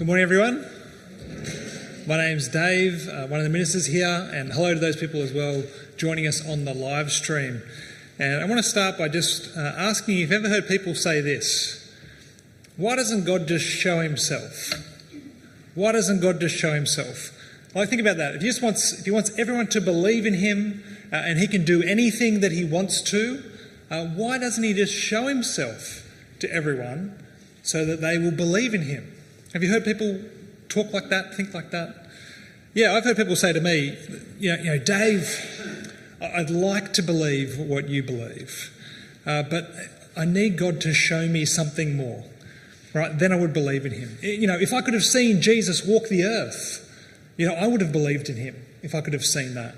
Good morning, everyone. My name's Dave, uh, one of the ministers here, and hello to those people as well joining us on the live stream. And I want to start by just uh, asking if you've ever heard people say this Why doesn't God just show himself? Why doesn't God just show himself? Well, think about that. If he, just wants, if he wants everyone to believe in him uh, and he can do anything that he wants to, uh, why doesn't he just show himself to everyone so that they will believe in him? Have you heard people talk like that, think like that? Yeah, I've heard people say to me, you know, you know Dave, I'd like to believe what you believe, uh, but I need God to show me something more. Right? Then I would believe in him. You know, if I could have seen Jesus walk the earth, you know, I would have believed in him if I could have seen that.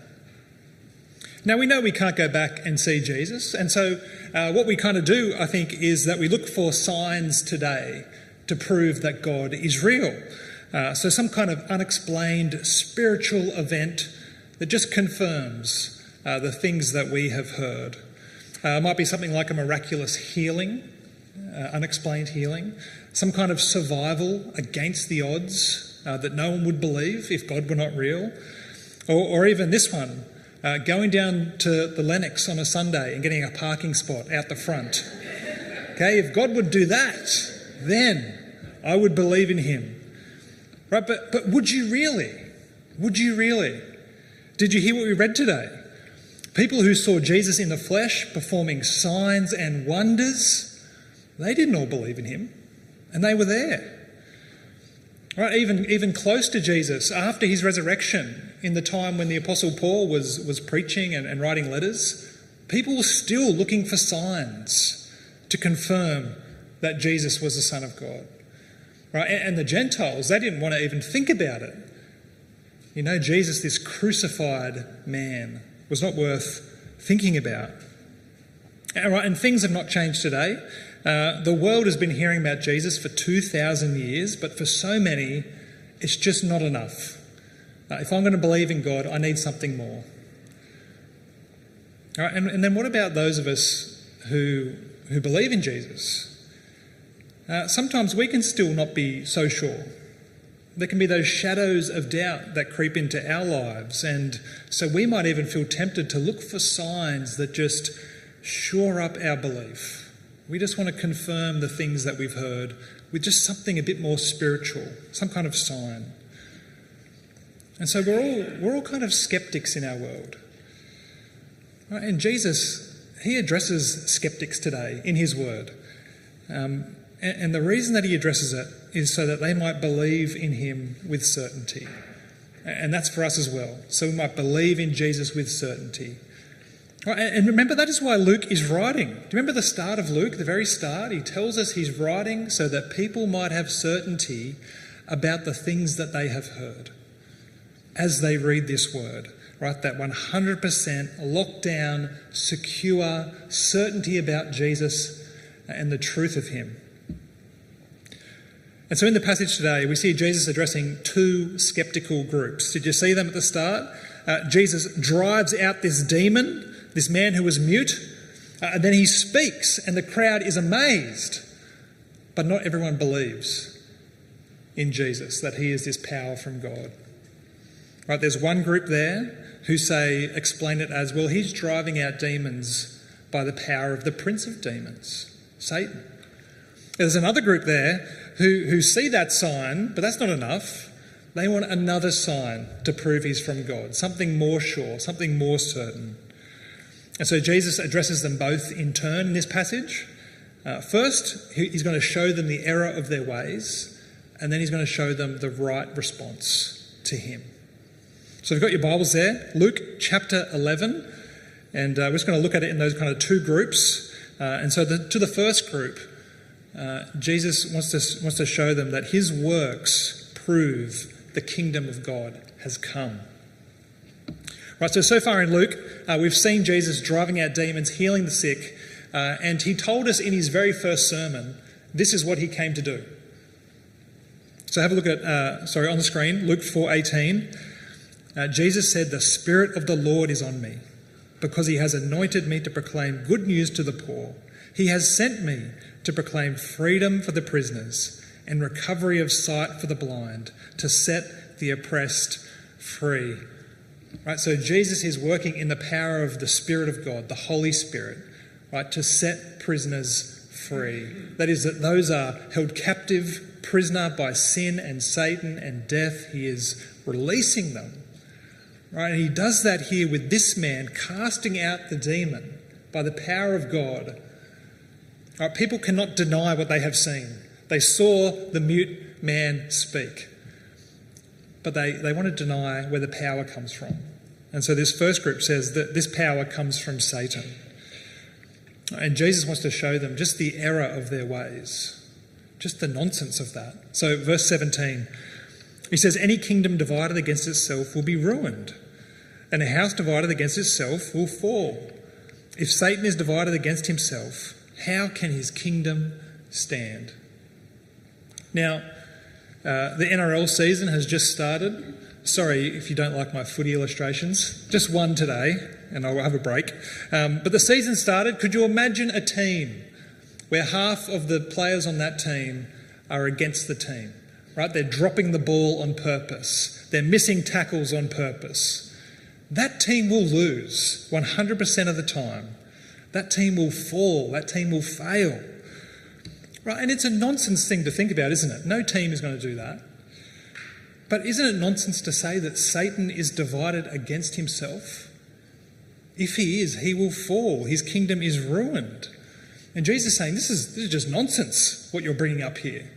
Now, we know we can't go back and see Jesus, and so uh, what we kind of do, I think, is that we look for signs today to prove that God is real. Uh, so, some kind of unexplained spiritual event that just confirms uh, the things that we have heard. Uh, might be something like a miraculous healing, uh, unexplained healing, some kind of survival against the odds uh, that no one would believe if God were not real, or, or even this one. Uh, going down to the Lennox on a Sunday and getting a parking spot out the front. Okay, if God would do that, then I would believe in him. Right? But, but would you really? Would you really? Did you hear what we read today? People who saw Jesus in the flesh performing signs and wonders, they didn't all believe in him, and they were there. Right, even, even close to Jesus, after his resurrection, in the time when the Apostle Paul was, was preaching and, and writing letters, people were still looking for signs to confirm that Jesus was the Son of God. Right? And the Gentiles, they didn't want to even think about it. You know, Jesus, this crucified man, was not worth thinking about. Right, and things have not changed today. Uh, the world has been hearing about Jesus for 2,000 years, but for so many, it's just not enough. Uh, if I'm going to believe in God, I need something more. All right, and, and then what about those of us who, who believe in Jesus? Uh, sometimes we can still not be so sure. There can be those shadows of doubt that creep into our lives, and so we might even feel tempted to look for signs that just shore up our belief. We just want to confirm the things that we've heard with just something a bit more spiritual, some kind of sign. And so we're all, we're all kind of skeptics in our world. Right? And Jesus, he addresses skeptics today in his word. Um, and the reason that he addresses it is so that they might believe in him with certainty. And that's for us as well. So we might believe in Jesus with certainty. And remember, that is why Luke is writing. Do you remember the start of Luke, the very start? He tells us he's writing so that people might have certainty about the things that they have heard as they read this word, right? That 100% locked down, secure certainty about Jesus and the truth of him. And so in the passage today, we see Jesus addressing two skeptical groups. Did you see them at the start? Uh, Jesus drives out this demon, this man who was mute, uh, and then he speaks, and the crowd is amazed. But not everyone believes in Jesus, that he is this power from God. Right, there's one group there who say, explain it as, well, he's driving out demons by the power of the prince of demons, Satan. There's another group there who, who see that sign, but that's not enough. They want another sign to prove he's from God, something more sure, something more certain. And so Jesus addresses them both in turn in this passage. Uh, first, he's going to show them the error of their ways, and then he's going to show them the right response to him. So, you've got your Bibles there, Luke chapter 11, and uh, we're just going to look at it in those kind of two groups. Uh, and so, the, to the first group, uh, Jesus wants to, wants to show them that his works prove the kingdom of God has come. Right, so so far in Luke, uh, we've seen Jesus driving out demons, healing the sick, uh, and he told us in his very first sermon, this is what he came to do. So have a look at, uh, sorry, on the screen, Luke 4.18. Uh, Jesus said, the Spirit of the Lord is on me, because he has anointed me to proclaim good news to the poor. He has sent me to proclaim freedom for the prisoners and recovery of sight for the blind, to set the oppressed free. Right? So Jesus is working in the power of the Spirit of God, the Holy Spirit, right, to set prisoners free. That is, that those are held captive prisoner by sin and Satan and death. He is releasing them. Right? And he does that here with this man casting out the demon by the power of God. Right? People cannot deny what they have seen. They saw the mute man speak, but they, they want to deny where the power comes from. And so this first group says that this power comes from Satan. And Jesus wants to show them just the error of their ways, just the nonsense of that. So, verse 17, he says, Any kingdom divided against itself will be ruined, and a house divided against itself will fall. If Satan is divided against himself, how can his kingdom stand? Now, uh, the NRL season has just started. Sorry if you don't like my footy illustrations. Just one today, and I'll have a break. Um, but the season started. Could you imagine a team where half of the players on that team are against the team? Right? They're dropping the ball on purpose. They're missing tackles on purpose. That team will lose 100% of the time. That team will fall. That team will fail. Right? And it's a nonsense thing to think about, isn't it? No team is going to do that. But isn't it nonsense to say that Satan is divided against himself? If he is, he will fall. His kingdom is ruined. And Jesus is saying, this is, this is just nonsense, what you're bringing up here.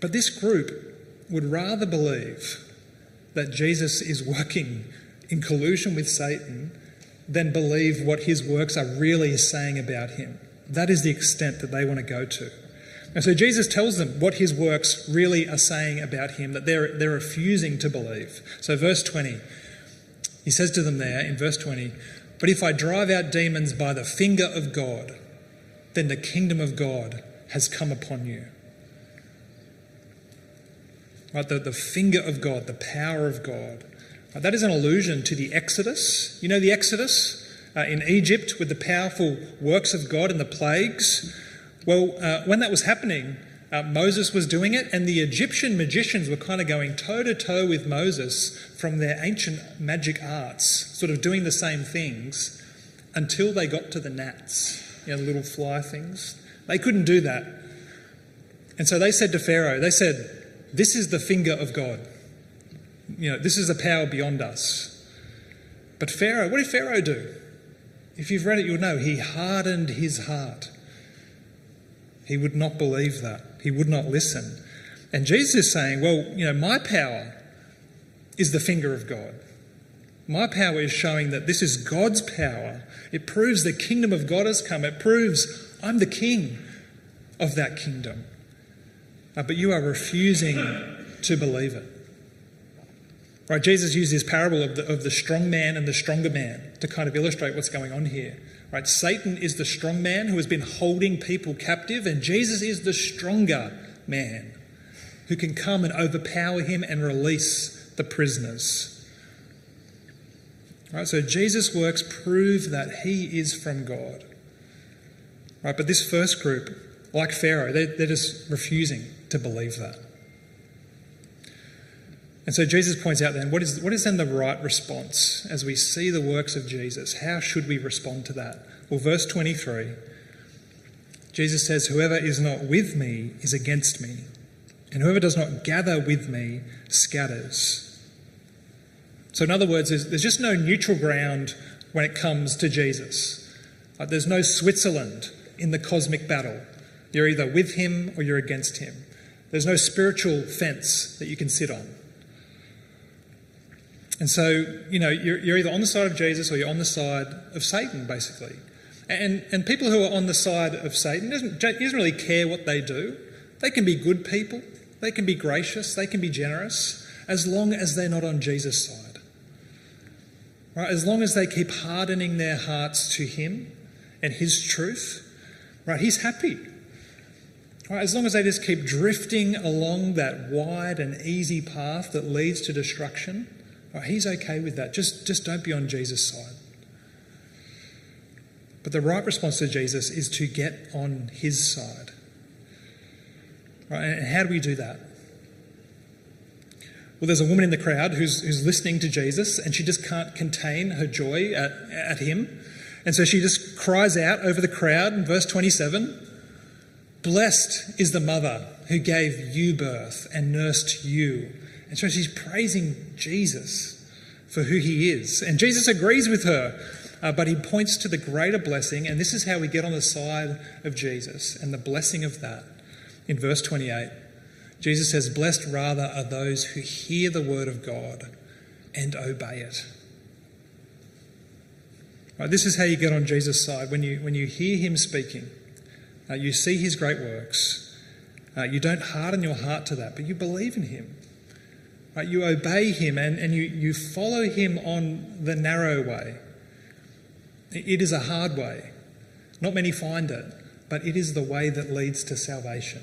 But this group would rather believe that Jesus is working in collusion with Satan than believe what his works are really saying about him. That is the extent that they want to go to. And so Jesus tells them what his works really are saying about him, that they're, they're refusing to believe. So, verse 20, he says to them there in verse 20, But if I drive out demons by the finger of God, then the kingdom of God has come upon you. Right, the, the finger of God, the power of God. Right, that is an allusion to the Exodus. You know the Exodus uh, in Egypt with the powerful works of God and the plagues? Well, uh, when that was happening, uh, Moses was doing it, and the Egyptian magicians were kind of going toe to toe with Moses from their ancient magic arts, sort of doing the same things until they got to the gnats, you know, the little fly things. They couldn't do that. And so they said to Pharaoh, they said, This is the finger of God. You know, this is a power beyond us. But Pharaoh, what did Pharaoh do? If you've read it, you'll know he hardened his heart. He would not believe that. He would not listen. And Jesus is saying, Well, you know, my power is the finger of God. My power is showing that this is God's power. It proves the kingdom of God has come. It proves I'm the king of that kingdom. Uh, but you are refusing to believe it. Right, Jesus used this parable of the, of the strong man and the stronger man to kind of illustrate what's going on here. Right? Satan is the strong man who has been holding people captive, and Jesus is the stronger man who can come and overpower him and release the prisoners. Right, so Jesus' works prove that he is from God. Right, but this first group, like Pharaoh, they're, they're just refusing to believe that. And so Jesus points out then, what is, what is then the right response as we see the works of Jesus? How should we respond to that? Well, verse 23, Jesus says, Whoever is not with me is against me, and whoever does not gather with me scatters. So, in other words, there's, there's just no neutral ground when it comes to Jesus. Uh, there's no Switzerland in the cosmic battle. You're either with him or you're against him. There's no spiritual fence that you can sit on. And so, you know, you're, you're either on the side of Jesus or you're on the side of Satan, basically. And, and people who are on the side of Satan, doesn't, doesn't really care what they do. They can be good people, they can be gracious, they can be generous, as long as they're not on Jesus' side. Right? As long as they keep hardening their hearts to Him and His truth, right? He's happy. Right? As long as they just keep drifting along that wide and easy path that leads to destruction, He's okay with that. Just, just don't be on Jesus' side. But the right response to Jesus is to get on his side. Right? And how do we do that? Well, there's a woman in the crowd who's, who's listening to Jesus and she just can't contain her joy at, at him. And so she just cries out over the crowd in verse 27 Blessed is the mother who gave you birth and nursed you. And so she's praising Jesus for who he is. And Jesus agrees with her, uh, but he points to the greater blessing. And this is how we get on the side of Jesus and the blessing of that. In verse 28, Jesus says, Blessed rather are those who hear the word of God and obey it. Right, this is how you get on Jesus' side. When you, when you hear him speaking, uh, you see his great works. Uh, you don't harden your heart to that, but you believe in him. Right, you obey him and, and you, you follow him on the narrow way. It is a hard way. Not many find it, but it is the way that leads to salvation.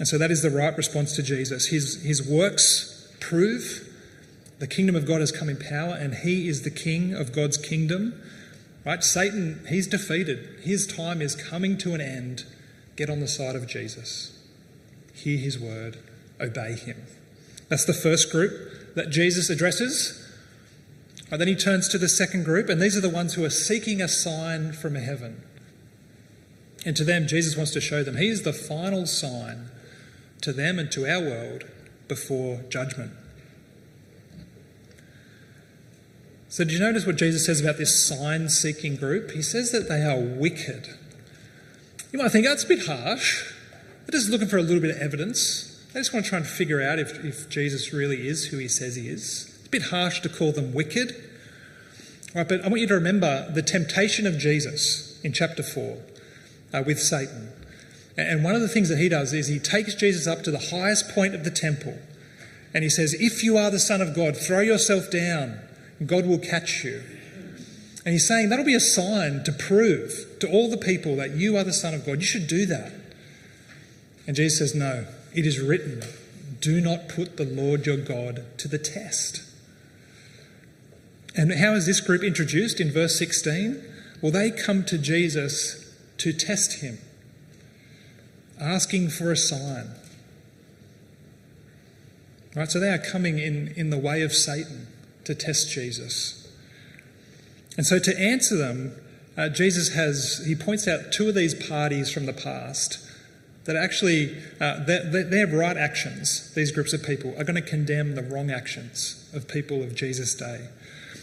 And so that is the right response to Jesus. His, his works prove the kingdom of God has come in power, and he is the king of God's kingdom. Right? Satan, he's defeated. His time is coming to an end. Get on the side of Jesus. Hear his word. Obey him. That's the first group that Jesus addresses. And then he turns to the second group, and these are the ones who are seeking a sign from heaven. And to them, Jesus wants to show them he is the final sign to them and to our world before judgment. So, did you notice what Jesus says about this sign seeking group? He says that they are wicked. You might think that's a bit harsh. They're just looking for a little bit of evidence. They just want to try and figure out if, if Jesus really is who he says he is. It's a bit harsh to call them wicked. Right, but I want you to remember the temptation of Jesus in chapter 4 uh, with Satan. And one of the things that he does is he takes Jesus up to the highest point of the temple and he says, If you are the Son of God, throw yourself down, God will catch you. And he's saying that'll be a sign to prove to all the people that you are the Son of God. You should do that. And Jesus says, No, it is written, do not put the Lord your God to the test. And how is this group introduced in verse 16? Well, they come to Jesus to test him asking for a sign. Right, so they are coming in, in the way of Satan to test Jesus. And so to answer them, uh, Jesus has, he points out two of these parties from the past that actually, uh, their, their right actions, these groups of people, are going to condemn the wrong actions of people of Jesus' day.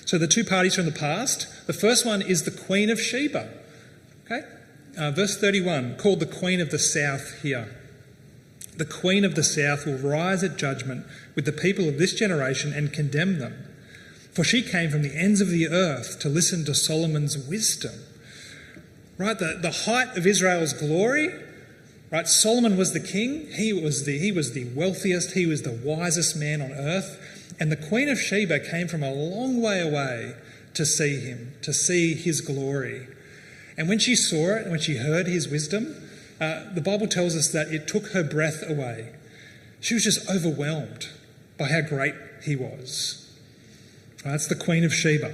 So the two parties from the past, the first one is the Queen of Sheba. Okay? Uh, verse 31, called the Queen of the South here. The Queen of the South will rise at judgment with the people of this generation and condemn them. For she came from the ends of the earth to listen to Solomon's wisdom. Right, the, the height of Israel's glory, right? Solomon was the king, he was the, he was the wealthiest, he was the wisest man on earth. And the Queen of Sheba came from a long way away to see him, to see his glory. And when she saw it, when she heard his wisdom, uh, the Bible tells us that it took her breath away. She was just overwhelmed by how great he was. That's the Queen of Sheba.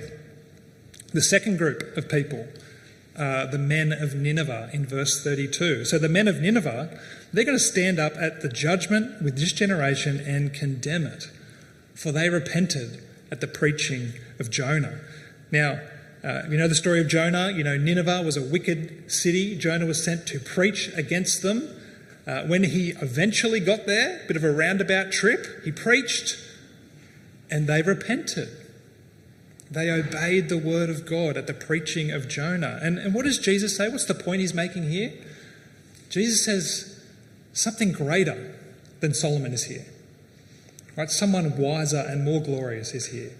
The second group of people, uh, the men of Nineveh in verse 32. So the men of Nineveh, they're going to stand up at the judgment with this generation and condemn it, for they repented at the preaching of Jonah. Now, uh, you know the story of Jonah. You know, Nineveh was a wicked city. Jonah was sent to preach against them. Uh, when he eventually got there, a bit of a roundabout trip, he preached and they repented. They obeyed the word of God at the preaching of Jonah. And, and what does Jesus say? What's the point he's making here? Jesus says something greater than Solomon is here. Right? Someone wiser and more glorious is here.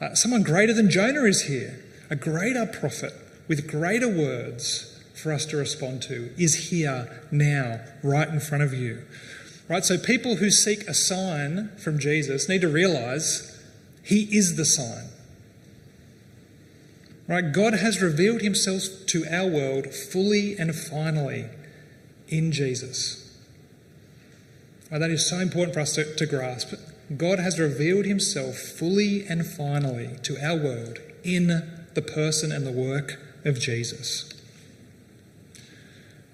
Uh, someone greater than Jonah is here a greater prophet with greater words for us to respond to is here now, right in front of you. Right? So people who seek a sign from Jesus need to realize he is the sign. Right? God has revealed himself to our world fully and finally in Jesus. Right, that is so important for us to, to grasp. God has revealed himself fully and finally to our world in the person and the work of Jesus.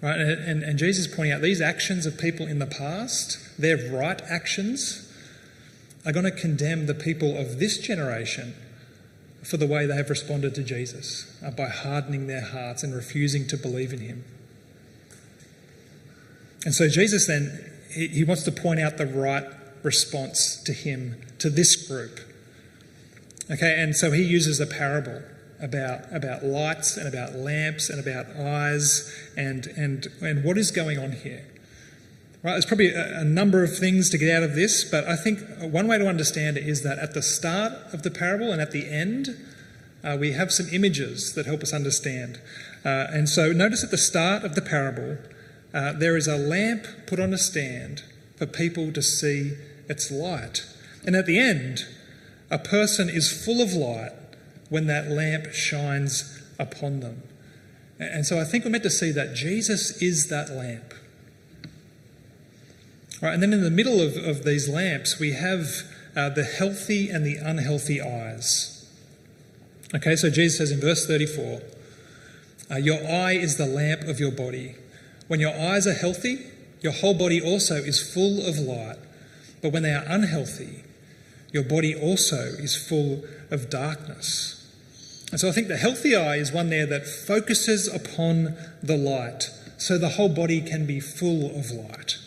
Right? And, and, and Jesus is pointing out these actions of people in the past, their right actions, are going to condemn the people of this generation for the way they have responded to Jesus uh, by hardening their hearts and refusing to believe in him. And so Jesus then, he, he wants to point out the right response to him, to this group. Okay, and so he uses a parable about, about lights and about lamps and about eyes and, and, and what is going on here. Right, there's probably a, a, number of things to get out of this, but I think one way to understand it is that at the start of the parable and at the end, uh, we have some images that help us understand. Uh, and so notice at the start of the parable, uh, there is a lamp put on a stand for people to see its light. And at the end, a person is full of light when that lamp shines upon them. And so I think we're meant to see that Jesus is that lamp. Right, and then in the middle of, of these lamps, we have uh, the healthy and the unhealthy eyes. Okay, so Jesus says in verse 34 uh, Your eye is the lamp of your body. When your eyes are healthy, your whole body also is full of light. But when they are unhealthy, your body also is full of darkness. And so I think the healthy eye is one there that focuses upon the light so the whole body can be full of light.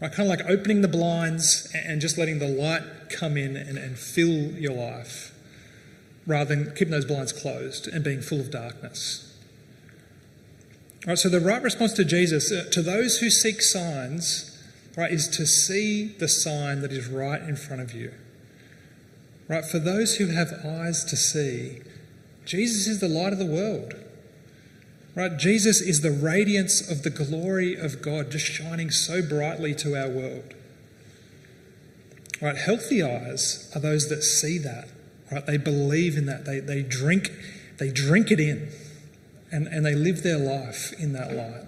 Right? Kind of like opening the blinds and just letting the light come in and, and fill your life rather than keeping those blinds closed and being full of darkness. Right, so the right response to Jesus, uh, to those who seek signs, right, is to see the sign that is right in front of you. Right, for those who have eyes to see, Jesus is the light of the world. Right? Jesus is the radiance of the glory of God just shining so brightly to our world. Right? Healthy eyes are those that see that. Right? They believe in that. They, they drink they drink it in and, and they live their life in that light.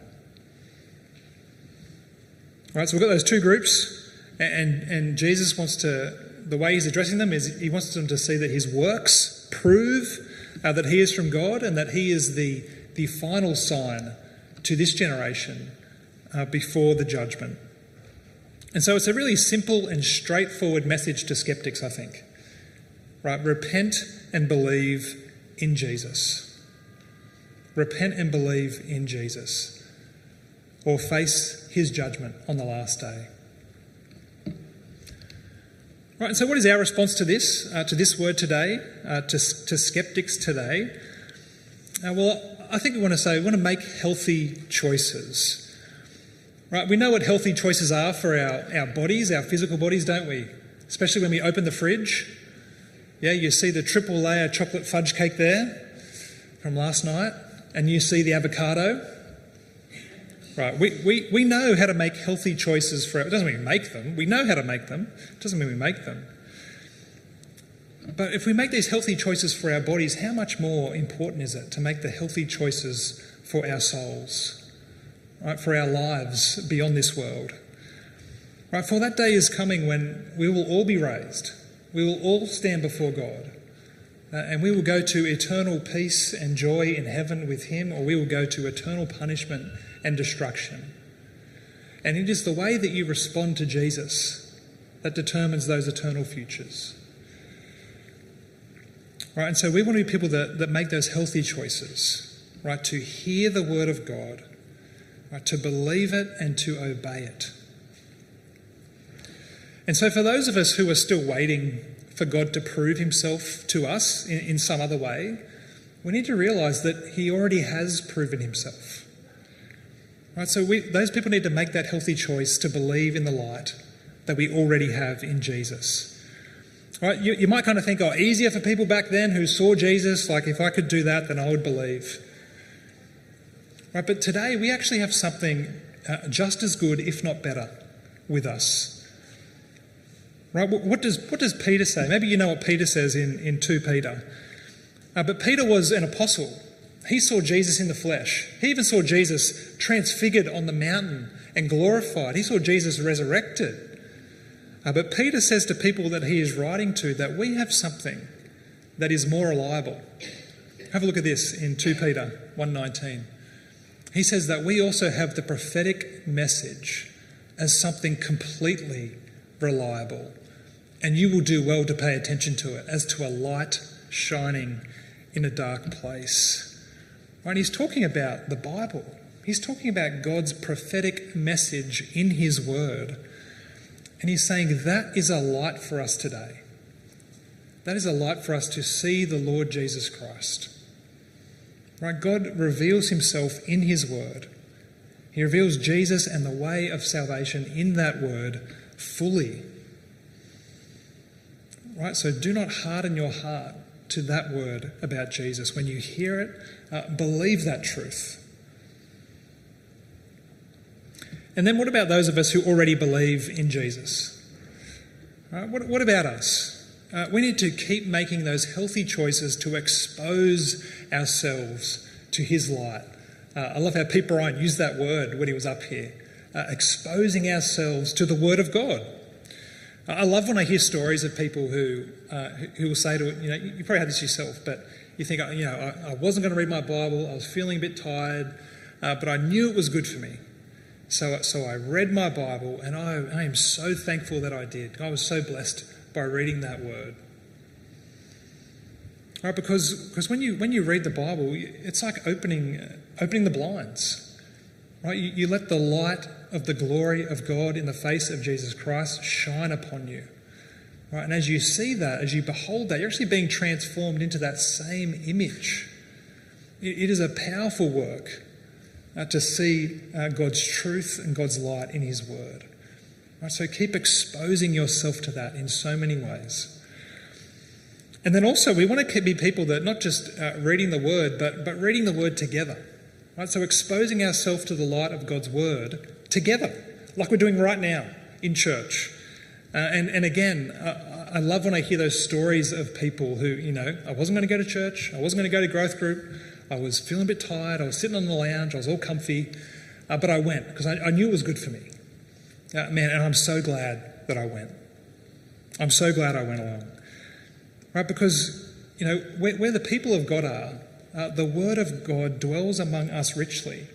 Right, so we've got those two groups, and, and Jesus wants to, the way he's addressing them is he wants them to see that his works prove uh, that he is from God and that he is the the final sign to this generation uh, before the judgment. And so it's a really simple and straightforward message to skeptics, I think. Right? Repent and believe in Jesus. Repent and believe in Jesus, or face his judgment on the last day. Right, and so what is our response to this, uh, to this word today, uh, to, to skeptics today? Uh, well, I think we want to say we want to make healthy choices. Right? We know what healthy choices are for our, our bodies, our physical bodies, don't we? Especially when we open the fridge. Yeah, you see the triple layer chocolate fudge cake there from last night, and you see the avocado. Right, we, we, we know how to make healthy choices for it doesn't mean we make them, we know how to make them, it doesn't mean we make them. But if we make these healthy choices for our bodies, how much more important is it to make the healthy choices for our souls, right, for our lives beyond this world? Right, for that day is coming when we will all be raised. We will all stand before God. Uh, and we will go to eternal peace and joy in heaven with Him, or we will go to eternal punishment and destruction. And it is the way that you respond to Jesus that determines those eternal futures. Right? And so we want to be people that, that make those healthy choices, right? To hear the word of God, right? To believe it and to obey it. And so for those of us who are still waiting for God to prove himself to us in, in some other way, we need to realize that he already has proven himself. Right? So we, those people need to make that healthy choice to believe in the light that we already have in Jesus. Right? You, you might kind of think, oh, easier for people back then who saw Jesus, like if I could do that, then I would believe. Right? But today we actually have something uh, just as good, if not better, with us. Right? What does, what does Peter say? Maybe you know what Peter says in, in 2 Peter. Uh, but Peter was an apostle. He saw Jesus in the flesh. He even saw Jesus transfigured on the mountain and glorified. He saw Jesus resurrected. Uh, but Peter says to people that he is writing to that we have something that is more reliable. Have a look at this in 2 Peter 1:19. he says that we also have the prophetic message as something completely reliable. And you will do well to pay attention to it as to a light shining in a dark place. Right? He's talking about the Bible. He's talking about God's prophetic message in His Word. And he's saying that is a light for us today. That is a light for us to see the Lord Jesus Christ. Right? God reveals himself in his word. He reveals Jesus and the way of salvation in that word fully. Right? So do not harden your heart to that word about Jesus. When you hear it, uh, believe that truth. And then what about those of us who already believe in Jesus? Uh, what, what, about us? Uh, we need to keep making those healthy choices to expose ourselves to His light. Uh, I love how Pete Bryan used that word when he was up here uh, exposing ourselves to the Word of God. I love when I hear stories of people who, uh, who will say to you know, you probably had this yourself, but you think, you know, I, I wasn't going to read my Bible, I was feeling a bit tired, uh, but I knew it was good for me. So, so I read my Bible, and I, I am so thankful that I did. I was so blessed by reading that word. Right, because, because when, you, when you read the Bible, it's like opening, opening the blinds. Right? You, you let the light of the glory of God in the face of Jesus Christ shine upon you. Right? And as you see that, as you behold that, you're actually being transformed into that same image. it, it is a powerful work uh, to see uh, God's truth and God's light in His Word. Right, so keep exposing yourself to that in so many ways. And then also, we want to be people that not just uh, reading the Word, but, but reading the Word together. Right, so exposing ourselves to the light of God's Word together, like we're doing right now in church. Uh, and, and again, I love when I hear those stories of people who, you know, I wasn't going to go to church, I wasn't going to go to growth group, I was feeling a bit tired. I was sitting on the lounge. I was all comfy. Uh, but I went because I, I, knew it was good for me. Uh, man, and I'm so glad that I went. I'm so glad I went along. Right? Because, you know, where, where the people of God are, uh, the word of God dwells among us richly.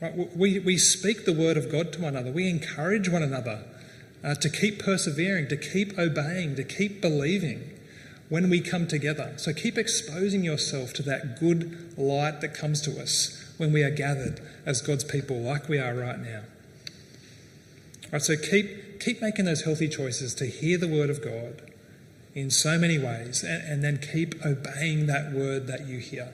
Right? We, we speak the word of God to one another. We encourage one another uh, to keep persevering, to keep obeying, to keep believing when we come together. So keep exposing yourself to that good light that comes to us when we are gathered as God's people, like we are right now. Right, so keep, keep making those healthy choices to hear the word of God in so many ways and, and then keep obeying that word that you hear.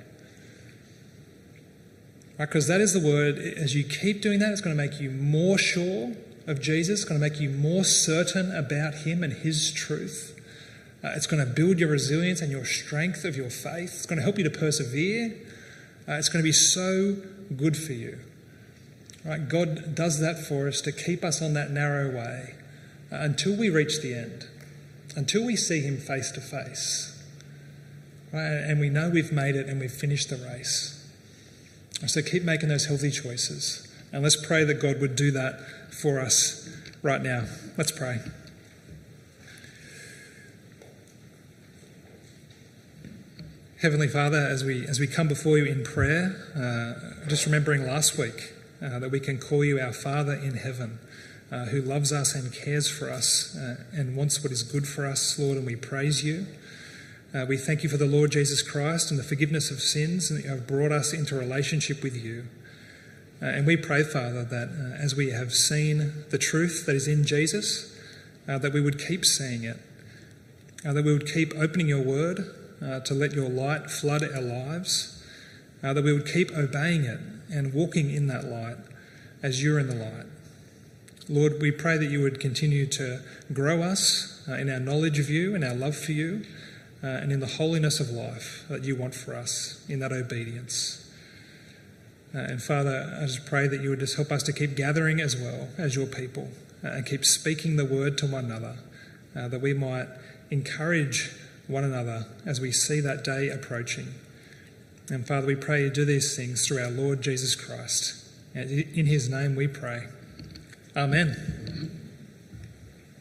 Right, because that is the word, as you keep doing that, it's going to make you more sure of Jesus, it's going to make you more certain about Him and His truth. Uh, it's going to build your resilience and your strength of your faith. It's going to help you to persevere. Uh, it's going to be so good for you. Right? God does that for us to keep us on that narrow way uh, until we reach the end, until we see Him face to face. Right? And we know we've made it and we've finished the race. So keep making those healthy choices. And let's pray that God would do that for us right now. Let's pray. Heavenly Father, as we, as we come before you in prayer, uh, just remembering last week uh, that we can call you our Father in heaven, uh, who loves us and cares for us uh, and wants what is good for us, Lord, and we praise you. Uh, we thank you for the Lord Jesus Christ and the forgiveness of sins, and that you have brought us into relationship with you. Uh, and we pray, Father, that as we have seen the truth that is in Jesus, that we would keep seeing it, that we would keep opening your word uh, to let your light flood our lives, uh, that we would keep obeying it and walking in that light as you're in the light. Lord, we pray that you would continue to grow us uh, in our knowledge of you and our love for you uh, and in the holiness of life that you want for us in that obedience. Uh, and Father, I just pray that you would just help us to keep gathering as well as your people uh, and keep speaking the word to one another, that we might encourage one another as we see that day approaching. And Father, we pray you do these things through our Lord Jesus Christ. And in his name we pray. Amen.